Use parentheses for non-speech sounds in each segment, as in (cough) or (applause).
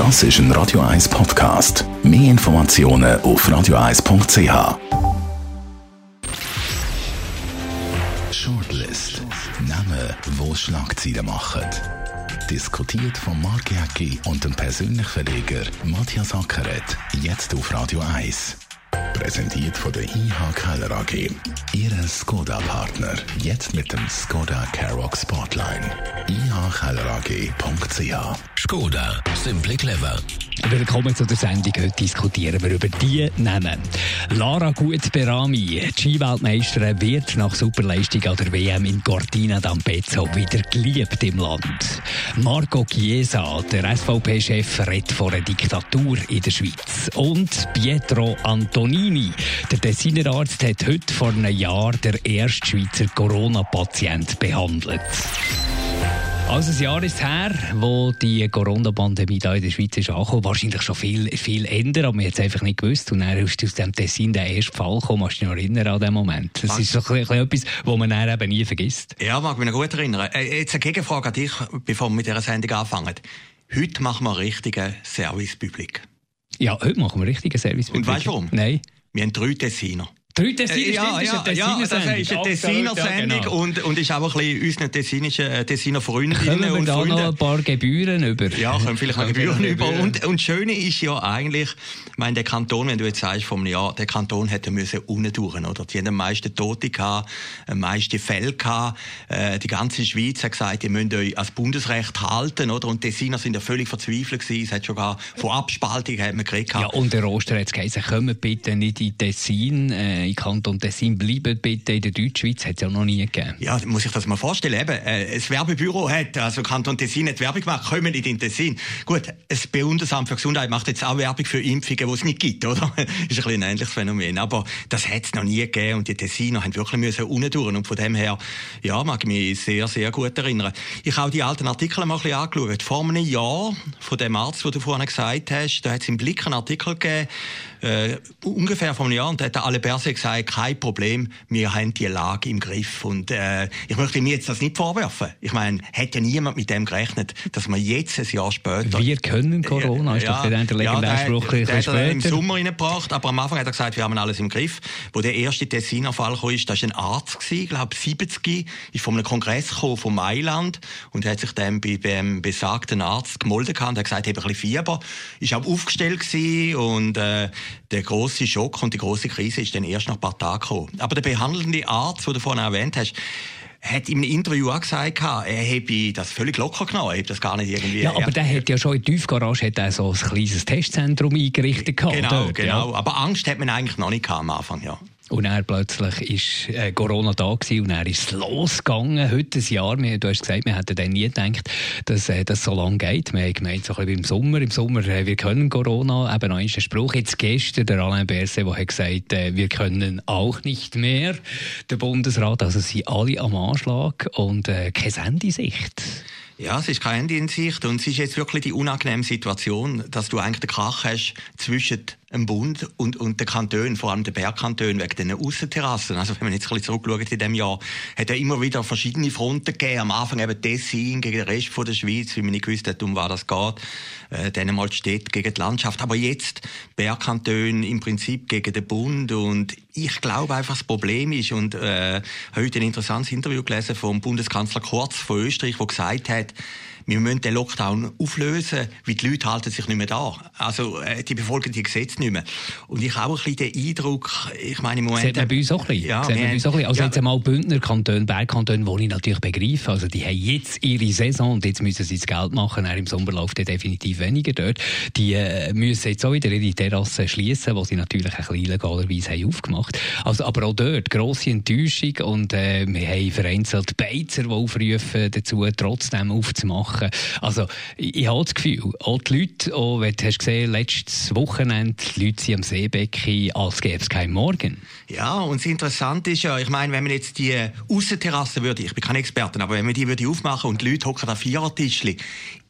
Das ist ein Radio 1 Podcast. Mehr Informationen auf radio1.ch. Shortlist. Namen, wo Schlagzeilen machen. Diskutiert von Mark Jäcki und dem persönlichen Verleger Matthias Ackeret. Jetzt auf Radio 1. Präsentiert von der IH Keller AG. Ihre Skoda-Partner. Jetzt mit dem Skoda Karoq Spotline. ihkellerag.ch Skoda, simply clever. Willkommen zu der Sendung. Heute diskutieren wir über die Namen. Lara Gut-Berami, die Skiweltmeisterin, wird nach Superleistung an der WM in Cortina d'Ampezzo wieder geliebt im Land. Marco Chiesa, der SVP-Chef, redet von einer Diktatur in der Schweiz. Und Pietro Antonini, der Designerarzt, hat heute vor einem Jahr der erste Schweizer Corona-Patient behandelt. Also ein Jahr ist her, wo die Corona-Pandemie da in der Schweiz ist angekommen. Wahrscheinlich schon viel, viel ändern, aber man hat es einfach nicht gewusst. Und dann ist aus dem Tessin der erste Fall gekommen. Kannst du dich noch erinnern an den Moment? Das ist so ein bisschen etwas, was man dann eben nie vergisst. Ja, mag mich noch gut erinnern. Äh, jetzt eine Gegenfrage an dich, bevor wir mit dieser Sendung anfangen. Heute machen wir richtigen Service-Publik. Ja, heute machen wir richtigen Service. Und weißt du warum? Nein. Wir haben drei Tessiner. Drei Tessiner, Äh, ja, stimmt, ja, das ist ja, eine das ist eine Tessiner-Sendung. Ja, genau. und, und ist auch ein bisschen unseren Tessinischen, äh, Tessiner Freundinnen Können wir und da noch Freunde. ein paar Gebühren über? Ja, können vielleicht noch Gebühren über. Und, und das Schöne ist ja eigentlich, ich meine, der Kanton, wenn du jetzt sagst vom Jahr, der Kanton hätte müssen unten durch, oder? Die haben am meisten Tote gehabt, am meisten Fälle gehabt. Äh, die ganze Schweiz hat gesagt, ihr müsst euch ans Bundesrecht halten, oder? Und die Tessiner sind ja völlig verzweifelt gewesen. Es hat schon gar von Abspaltung hat man geredet. Ja, und der Roster hat es geheißen, kommt bitte nicht in Tessin, äh, in Kanton Tessin, bleibt bitte in der Deutschschweiz, hat es ja noch nie gegeben. Ja, muss ich das mal vorstellen. Eben, äh, das Werbebüro hat, also Kanton Tessin hat Werbung gemacht, kommen in Tessin. Gut, das Bundesamt für Gesundheit macht jetzt auch Werbung für Impfungen, die es nicht gibt, oder? (laughs) ist ein ein ähnliches Phänomen. Aber das hat es noch nie gegeben und die Tessiner haben wirklich müssen unten. Und von dem her, ja, mag ich mich sehr, sehr gut erinnern. Ich habe auch die alten Artikel mal ein bisschen angeschaut. Vor einem Jahr, von dem Arzt, den du vorhin gesagt hast, da hat es im Blick einen Artikel gegeben, äh, ungefähr vor einem Jahr, und da hat der Alle Berse gesagt, kein Problem, wir haben die Lage im Griff. Und äh, ich möchte mir jetzt das nicht vorwerfen. Ich meine, hätte niemand mit dem gerechnet, dass man jetzt ein Jahr später... Wir können Corona, ist doch der legendäre der, Spruch ein der, bisschen hat er im. Sommer reingebracht, aber am Anfang hat er gesagt, wir haben alles im Griff. Wo der erste Tessiner Fall kam, ist, das war ein Arzt, gewesen, ich glaube 70, ist von einem Kongress gekommen, von Mailand und hat sich dann bei dem besagten Arzt gemolden und hat gesagt, ich habe ein bisschen Fieber, ist auch aufgestellt gewesen und äh, der große Schock und die große Krise ist dann erst nach ein paar Tagen gekommen. Aber der behandelnde Arzt, den du vorhin erwähnt hast, hat in einem Interview auch gesagt, er habe das völlig locker genommen, er habe das gar nicht irgendwie... Ja, aber der hat ja schon in der Tiefgarage hat er so ein kleines Testzentrum eingerichtet. gehabt, Genau, dort, genau. Ja. Aber Angst hat man eigentlich noch nicht gehabt am Anfang, ja. Und dann plötzlich ist äh, Corona da gewesen und dann ist losgegangen. Heute ein Jahr. Du hast gesagt, wir hätten dann nie gedacht, dass äh, das so lange geht. Wir haben gemeint, so ein bisschen im Sommer. Im Sommer, äh, wir können Corona. Eben noch ein Spruch. Jetzt gestern der Alain Berset, der hat gesagt, äh, wir können auch nicht mehr. Der Bundesrat, also sind alle am Anschlag und äh, keine Sendesicht. Ja, es ist kein Ende in Sicht und es ist jetzt wirklich die unangenehme Situation, dass du eigentlich den Krach hast zwischen dem Bund und, und den Kantonen, vor allem den Bergkantonen, wegen den Aussenterrassen. Also wenn man jetzt ein bisschen zurückschaut in diesem Jahr, hat er immer wieder verschiedene Fronten gegeben. Am Anfang eben Tessin gegen den Rest von der Schweiz, weil man nicht gewusst hat, um was das geht. Äh, dann mal die Städte gegen die Landschaft. Aber jetzt Bergkantone im Prinzip gegen den Bund und ich glaube einfach, das Problem ist, und äh, heute ein interessantes Interview gelesen vom Bundeskanzler Kurz von Österreich, der gesagt hat, wir müssen den Lockdown auflösen, weil die Leute halten sich nicht mehr da. Also äh, die befolgen die Gesetze nicht mehr. Und ich habe auch ein bisschen den Eindruck, ich meine im Moment... Sieht man bei uns auch ein bisschen. Ja, Sieht man wir bei uns auch ein bisschen. Also ja. jetzt einmal Bündner Kantone, Bergkantone, die ich natürlich begreife. Also die haben jetzt ihre Saison und jetzt müssen sie das Geld machen. Im Sommer läuft ja definitiv weniger dort. Die äh, müssen jetzt auch wieder ihre Terrassen schließen, die sie natürlich ein bisschen illegalerweise haben aufgemacht. Also, aber auch dort grosse Enttäuschung und äh, wir haben vereinzelt Beizer, die aufrufen dazu, trotzdem aufzumachen. Also ich, ich habe das Gefühl, auch die Leute, auch, wenn du hast gesehen, letztes Wochenende, die Leute sind am Seebecken, als gäbe es keinen Morgen. Ja, und das Interessante ist ja, ich meine, wenn man jetzt die Aussenterrasse würde, ich bin kein Experte, aber wenn man die würde aufmachen und die Leute hocken an Vierertischli,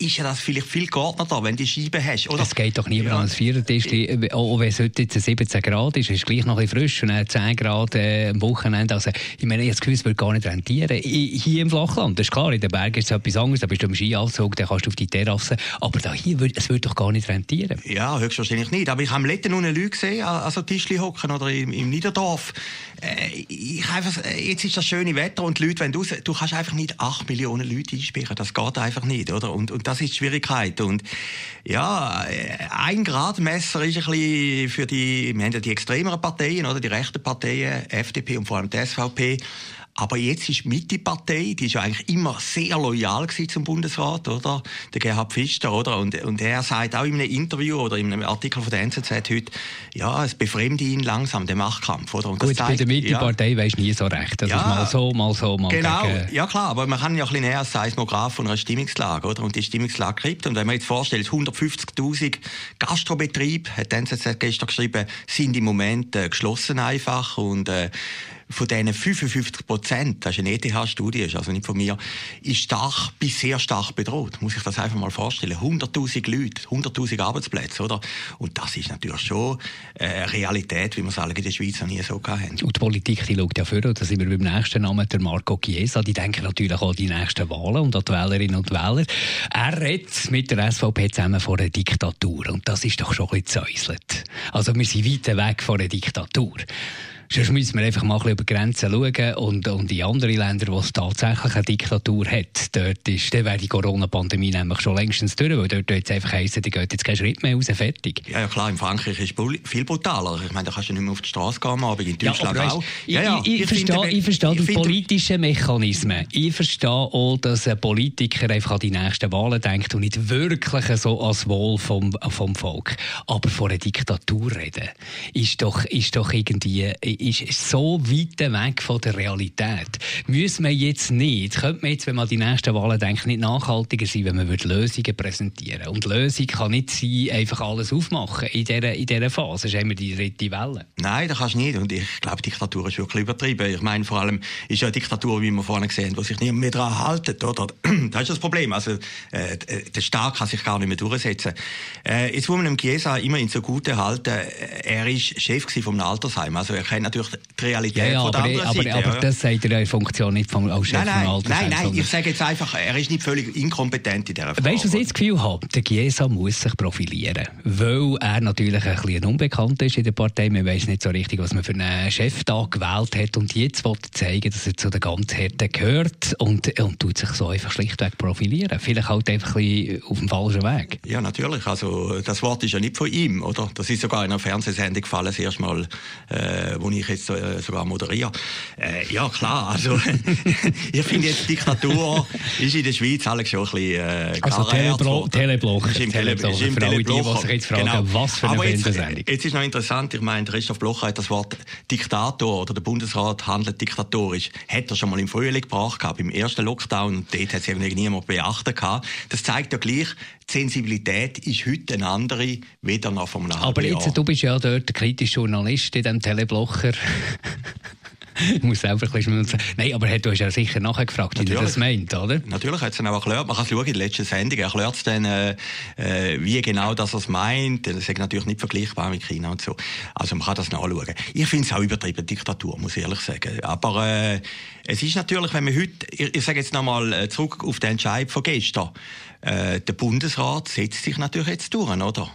ist ja das vielleicht viel geordneter, wenn du die Scheibe hast, oder? Es geht doch niemand an das Vierertisch. Auch wenn es heute jetzt 17 Grad ist, ist es gleich noch ein bisschen frisch und dann 10 Grad äh, am Wochenende. Also, ich meine, ich habe das Gefühl, es würde gar nicht rentieren. Hier im Flachland, das ist klar, in den Bergen ist es etwas anderes, da bist du am Skianzug, dann kannst du auf die Terrasse. Aber da hier, es würde doch gar nicht rentieren. Ja, höchstwahrscheinlich nicht. Aber ich habe letztens noch Leute gesehen, also Tischli hocken oder im, im Niederdorf. Äh, ich einfach, äh, jetzt ist das schöne Wetter und die Leute wenn du, du kannst einfach nicht 8 Millionen Leute einsperren. Das geht einfach nicht, oder? Und, und das ist die Schwierigkeit. Und ja, äh, ein Gradmesser ist ein bisschen für die, wir haben ja die extremeren Parteien, oder? Die rechten Parteien, FDP und vor allem die SVP. Aber jetzt ist die Mitte-Partei, die ist ja eigentlich immer sehr loyal zum Bundesrat, oder? Der Gerhard Pfister, oder? Und, und er sagt auch in einem Interview oder in einem Artikel von der NZZ heute, ja, es befremde ihn langsam, der Machtkampf, oder? Und Gut, zeigt, bei der Mitte-Partei ja, weisst nie so recht. Das ja, ist mal so, mal so, mal Genau, gegen... ja klar, aber man kann ja ein bisschen näher als Seismograph von einer Stimmungslage, oder? Und die Stimmungslage kriegt. Und wenn man jetzt vorstellt, 150.000 Gastrobetriebe, hat die NZZ gestern geschrieben, sind im Moment äh, geschlossen einfach und äh, von diesen 55 Prozent, das ist eine ETH-Studie, also nicht von mir, ist stark bis sehr stark bedroht. Muss ich das einfach mal vorstellen. 100.000 Leute, 100.000 Arbeitsplätze, oder? Und das ist natürlich schon eine Realität, wie wir sagen, in der Schweiz noch nie so haben. Und die Politik, die schaut ja vor, da sind wir beim nächsten Namen, der Marco Chiesa, die denken natürlich auch an die nächsten Wahlen und an die Wählerinnen und Wähler. Er redet mit der SVP zusammen vor einer Diktatur und das ist doch schon ein bisschen zäuselt. Also wir sind weit weg von einer Diktatur. Sonst müssen wir einfach mal ein bisschen über Grenzen schauen und, und in andere Länder, wo es tatsächlich eine Diktatur hat, dort ist, dann wäre die Corona-Pandemie nämlich schon längstens durch, weil dort jetzt einfach heissen, die geht jetzt keinen Schritt mehr raus, fertig. Ja, ja klar, in Frankreich ist es viel brutaler. Ich meine, da kannst du nicht mehr auf die Straße gehen, aber in Deutschland ja, auch. Ja, ja, ich, ich, ich, verstehe, ich verstehe die politischen Mechanismen. Ich verstehe auch, dass ein Politiker einfach an die nächsten Wahlen denkt und nicht wirklich so als Wohl vom, vom Volk. Aber von einer Diktatur reden, ist doch, ist doch irgendwie ist so weit weg von der Realität. Müssen wir jetzt nicht, könnte man jetzt, wenn man die nächsten Wahlen denkt, nicht nachhaltiger sein, wenn man Lösungen präsentieren würde. Und Lösung kann nicht sein, einfach alles aufmachen in dieser, in dieser Phase. Das ist immer die dritte Welle. Nein, das kannst du nicht. Und ich glaube, Diktatur ist wirklich übertrieben. Ich meine, vor allem ist ja eine Diktatur, wie wir vorhin gesehen haben, wo sich niemand mehr daran halten, oder? (clears throat) Das ist das Problem. Also, äh, der Staat kann sich gar nicht mehr durchsetzen. Äh, jetzt muss man dem Chiesa immerhin so gut halten, er ist Chef vom Altersheim. Also, er kennt natürlich die Realität ja, ja, der anderen aber, Seite. Aber, aber das sagt er in Funktion nicht vom, als Chef nein, nein, Nein, nein, ich sage jetzt einfach, er ist nicht völlig inkompetent in dieser Frage. Weißt du, was ich das Gefühl habe? Der Chiesa muss sich profilieren. Weil er natürlich ein bisschen unbekannt ist in der Partei. Man weiß nicht so richtig, was man für einen Chef da gewählt hat. Und jetzt will er zeigen, dass er zu den ganz Härten gehört und, und tut sich so einfach schlichtweg profilieren. Vielleicht halt einfach ein bisschen auf dem falschen Weg. Ja, natürlich. Also, das Wort ist ja nicht von ihm, oder? Das ist sogar in einer Fernsehsendung gefallen, das erste Mal, äh, wo ich jetzt äh, sogar moderiere. Äh, ja, klar. Also, (laughs) ich finde jetzt Diktatur ist in der Schweiz alles schon ein bisschen äh, Also Teleblo Teleblock. Ist im Teleblock. Ist im alle die, die jetzt fragen, genau. was für eine jetzt, jetzt ist noch interessant, ich meine, Christoph Blocher hat das Wort Diktator oder der Bundesrat handelt diktatorisch. Hat er schon mal im Frühling gebracht gehabt, im ersten Lockdown, und dort hat es irgendwie niemand beachtet gehabt. Das zeigt ja gleich, die Sensibilität ist heute eine andere, weder noch vom einem Aber jetzt, Jahr. du bist ja dort der kritische Journalist in diesem Teleblocher. (laughs) ich muss selber ein bisschen Nein, aber du hast ja sicher nachher gefragt, wie er das meint, oder? Natürlich hat es dann auch erklärt. Man kann schauen, in der letzten Sendung erklärt es dann, äh, äh, wie genau das er meint. Das ist natürlich nicht vergleichbar mit China und so. Also man kann das nachschauen. Ich finde es auch übertrieben Diktatur, muss ich ehrlich sagen. Aber äh, es ist natürlich, wenn man heute, ich, ich sage jetzt nochmal äh, zurück auf den Entscheid von gestern, äh, der Bundesrat setzt sich natürlich jetzt durch, oder?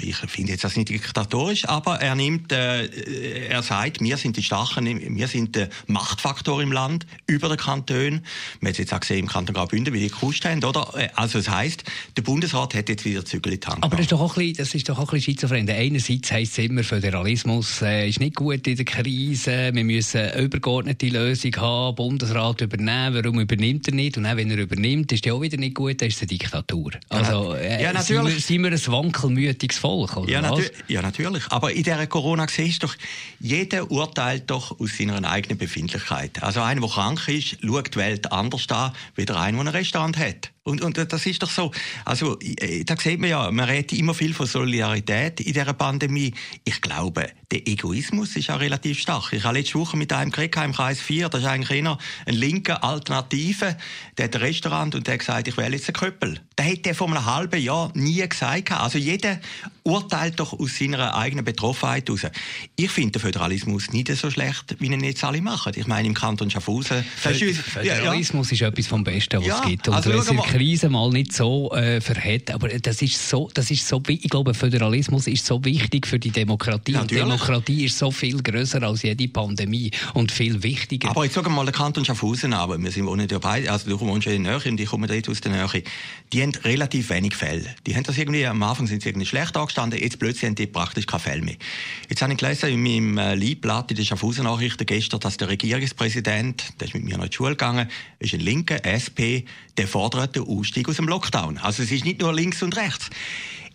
Ich finde jetzt das nicht diktatorisch, aber er nimmt, äh, er sagt, wir sind die Starken, wir sind der Machtfaktor im Land, über den Kanton. Man hat jetzt auch gesehen im Kanton Graubünden, wie die gekuscht haben, oder? Äh, also das heisst, der Bundesrat hat jetzt wieder Zügel in die Hand. Aber das ist doch auch ein bisschen, das ist doch auch ein bisschen schizophren. Einerseits heisst es immer, Föderalismus äh, ist nicht gut in der Krise, wir müssen eine übergeordnete Lösung haben, Bundesrat übernehmen, warum übernimmt er nicht? Und auch wenn er übernimmt, ist er auch wieder nicht gut, dann ist es eine Diktatur. Also, äh, ja, natürlich. Sind wir, sind wir ein wankelmütiges Volk, oder ja, natu ja, natürlich. Aber in dieser Corona siehst du doch, jeder urteilt doch aus seiner eigenen Befindlichkeit. Also einer, der krank ist, schaut die Welt anders an, wie der einer, der ein Restaurant hat. Und, und das ist doch so. Also, äh, da sieht man ja, man redet immer viel von Solidarität in dieser Pandemie. Ich glaube, der Egoismus ist auch relativ stark. Ich habe letzte Woche mit einem geredet im Kreis 4, das ist eigentlich einer, ein linker Alternative, der hat ein Restaurant und der hat gesagt, ich wähle jetzt einen Köppel. Der hätte er vor einem halben Jahr nie gesagt. Also jeder urteilt doch aus seiner eigenen Betroffenheit heraus. Ich finde den Föderalismus nicht so schlecht, wie ihn jetzt alle machen. Ich meine, im Kanton Schaffhausen... Föderalismus ja, ja. ist etwas vom Besten, was ja, es gibt. Und also, wenn es in der Krise mal nicht so äh, verhält, aber das ist so, das ist so, ich glaube, Föderalismus ist so wichtig für die Demokratie. Und Demokratie ist so viel größer als jede Pandemie und viel wichtiger. Aber jetzt schauen wir mal den Kanton Schaffhausen an. Wir sind wohnen ja beide, also du wohnst ja in der Nähe und ich komme dort aus der Nähe. Die haben relativ wenig Fälle. Die haben das irgendwie, am Anfang sind sie irgendwie schlecht angestanden, jetzt plötzlich haben die praktisch keine Fälle mehr. Jetzt habe ich gelesen in meinem äh, Leibblatt in den Schaffhausen Nachrichten gestern, dass der Regierungspräsident, der ist mit mir noch in die Schule gegangen, ist ein linker SP, der fordert den Ausstieg aus dem Lockdown. Also es ist nicht nur links und rechts.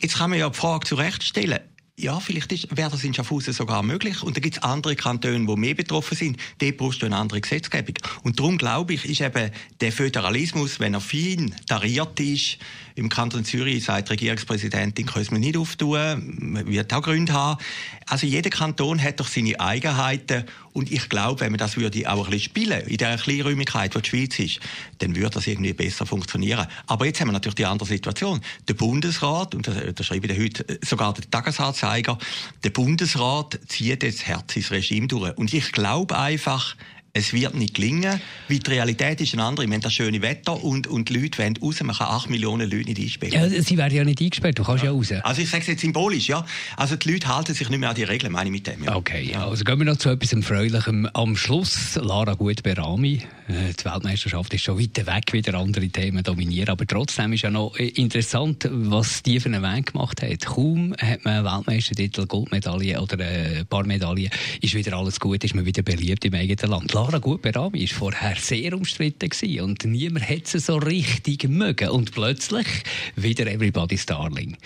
Jetzt kann man ja die Frage zurechtstellen, ja, vielleicht wäre das in Schaffhausen sogar möglich. Und da gibt es andere Kantone, die mehr betroffen sind. Dort brauchst du eine andere Gesetzgebung. Und darum glaube ich, ist eben der Föderalismus, wenn er fein tariert ist, im Kanton Zürich sagt die Regierungspräsidentin, können wir nicht auftun, wird auch Gründe haben. Also jeder Kanton hat doch seine Eigenheiten und ich glaube, wenn man das würde auch ein bisschen spielen, in der Kleinräumigkeit, die die Schweiz ist, dann würde das irgendwie besser funktionieren. Aber jetzt haben wir natürlich die andere Situation. Der Bundesrat, und das, schreibe ich heute sogar der Tagesanzeiger, der Bundesrat zieht jetzt Herz ins Regime durch. Und ich glaube einfach, es wird nicht gelingen, weil die Realität ist eine andere. Wir haben das schöne Wetter und, und die Leute wollen raus. Man kann 8 Millionen Leute nicht einsperren. Ja, sie werden ja nicht eingesperrt, du kannst ja, ja raus. Also ich sage es jetzt symbolisch, ja. Also die Leute halten sich nicht mehr an die Regeln, meine ich mit dem. Ja. Okay, also gehen wir noch zu etwas Fröhlichem. Am Schluss, Lara Gut-Berami, äh, die Weltmeisterschaft ist schon weit weg, wie andere Themen dominieren, aber trotzdem ist ja noch äh, interessant, was die für einen Weg gemacht hat. Kaum hat man Weltmeistertitel, Goldmedaille oder ein paar Medaillen, ist wieder alles gut, ist man wieder beliebt im eigenen Land. Lara Gut-Berami war vorher sehr umstritten und niemand hat sie so richtig mögen. Und plötzlich wieder Everybody's Darling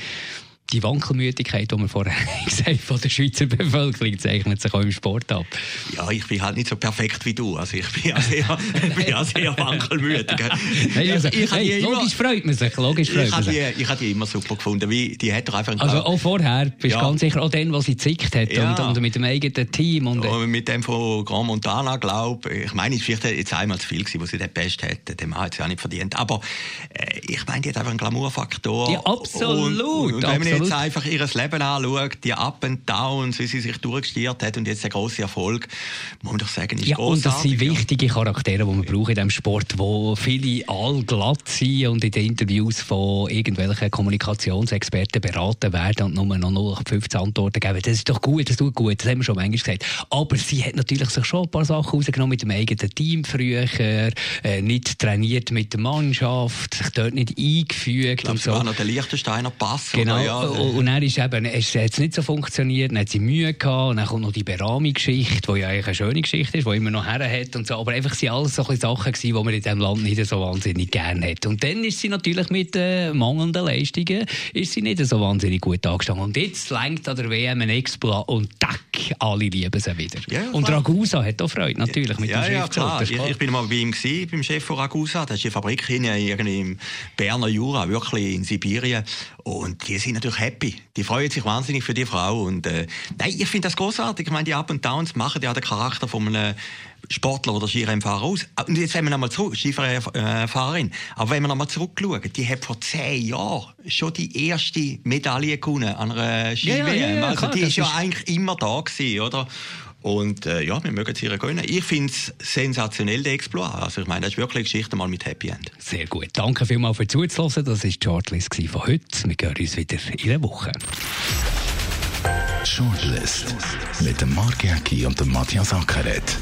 die Wankelmütigkeit, die man vorher (laughs) gesagt von der Schweizer Bevölkerung zeichnet sich auch im Sport ab. Ja, ich bin halt nicht so perfekt wie du. Also ich bin ja sehr, (laughs) bin ja sehr wankelmütig. (laughs) Nein, also, ich, hey, logisch immer, freut man sich. Logisch freut ich, sich. Die, ich habe die immer super gefunden. Wie, die hat doch einfach also auch vorher, bist du ja. ganz sicher, auch dann, was sie gezickt hat ja. und, und, mit dem eigenen Team. Und, und mit dem von Grand Montana, glaube ich. Ich meine, es war vielleicht jetzt einmal zu viel, gewesen, wo sie den Best hätte. Den hat sie auch nicht verdient. Aber äh, ich meine, die hat einfach einen Glamourfaktor. Ja, absolut. Und, und wenn jetzt einfach ihr Leben anschaut, die Up and Downs, wie sie sich durchgestiert hat und jetzt der große Erfolg, muss man doch sagen, ist ja, großartig. Und das sind wichtige Charaktere, die man braucht in diesem Sport, wo viele allglatt sind und in den Interviews von irgendwelchen Kommunikationsexperten beraten werden und nur noch 15 Antworten geben. Das ist doch gut, das tut gut, das haben wir schon manchmal gesagt. Aber sie hat natürlich sich schon ein paar Sachen rausgenommen mit dem eigenen Team früher, äh, nicht trainiert mit der Mannschaft, sich dort nicht eingefügt. Ich glaube, und so. war noch der Liechtensteiner Pass. Genau, ja, und dann ist eben, es hat nicht so funktioniert, dann hat sie Mühe gehabt, und dann kommt noch die Berami-Geschichte, die ja eigentlich eine schöne Geschichte ist, die immer noch her hat und so, aber einfach sind alles so Sachen gewesen, die man in diesem Land nicht so wahnsinnig gerne hat. Und dann ist sie natürlich mit äh, mangelnden Leistungen, ist sie nicht so wahnsinnig gut angestanden. Und jetzt lenkt an der WM ein Exploit und tack, alle lieben sie wieder. Ja, und Ragusa hat auch Freude, natürlich, mit ja, dem ja, klar. Ich, ich, bin mal bei ihm gewesen, beim Chef von Ragusa, das ist die Fabrik in, im Berner Jura, wirklich in Sibirien. Und die sind natürlich happy. Die freuen sich wahnsinnig für die Frau. Und äh, nein, ich finde das großartig. Ich meine, die Up and Downs machen ja den Charakter von einem Sportler oder Skirennfahrer aus. Und jetzt wenn wir nochmal zurück, Skifahrerin. Aber wenn wir nochmal zurückschauen, die hat vor zehn Jahren schon die erste Medaille gewonnen an einer ski ja, ja, ja, Also die ist ja eigentlich immer da gewesen, oder? Und äh, ja, wir mögen es ihr gönnen. Ich finde es sensationell, der Exploit. Also ich meine, das ist wirklich eine Geschichte mal mit Happy End. Sehr gut. Danke vielmals für zuzuhören. Das war die Shortlist von heute. Wir hören uns wieder in einer Woche. Shortlist mit dem Mark Jäcki und dem Matthias Ackeret.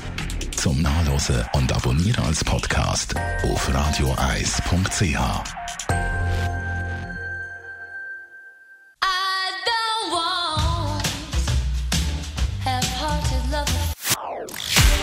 Zum Nachlesen und Abonnieren als Podcast auf radioeis.ch.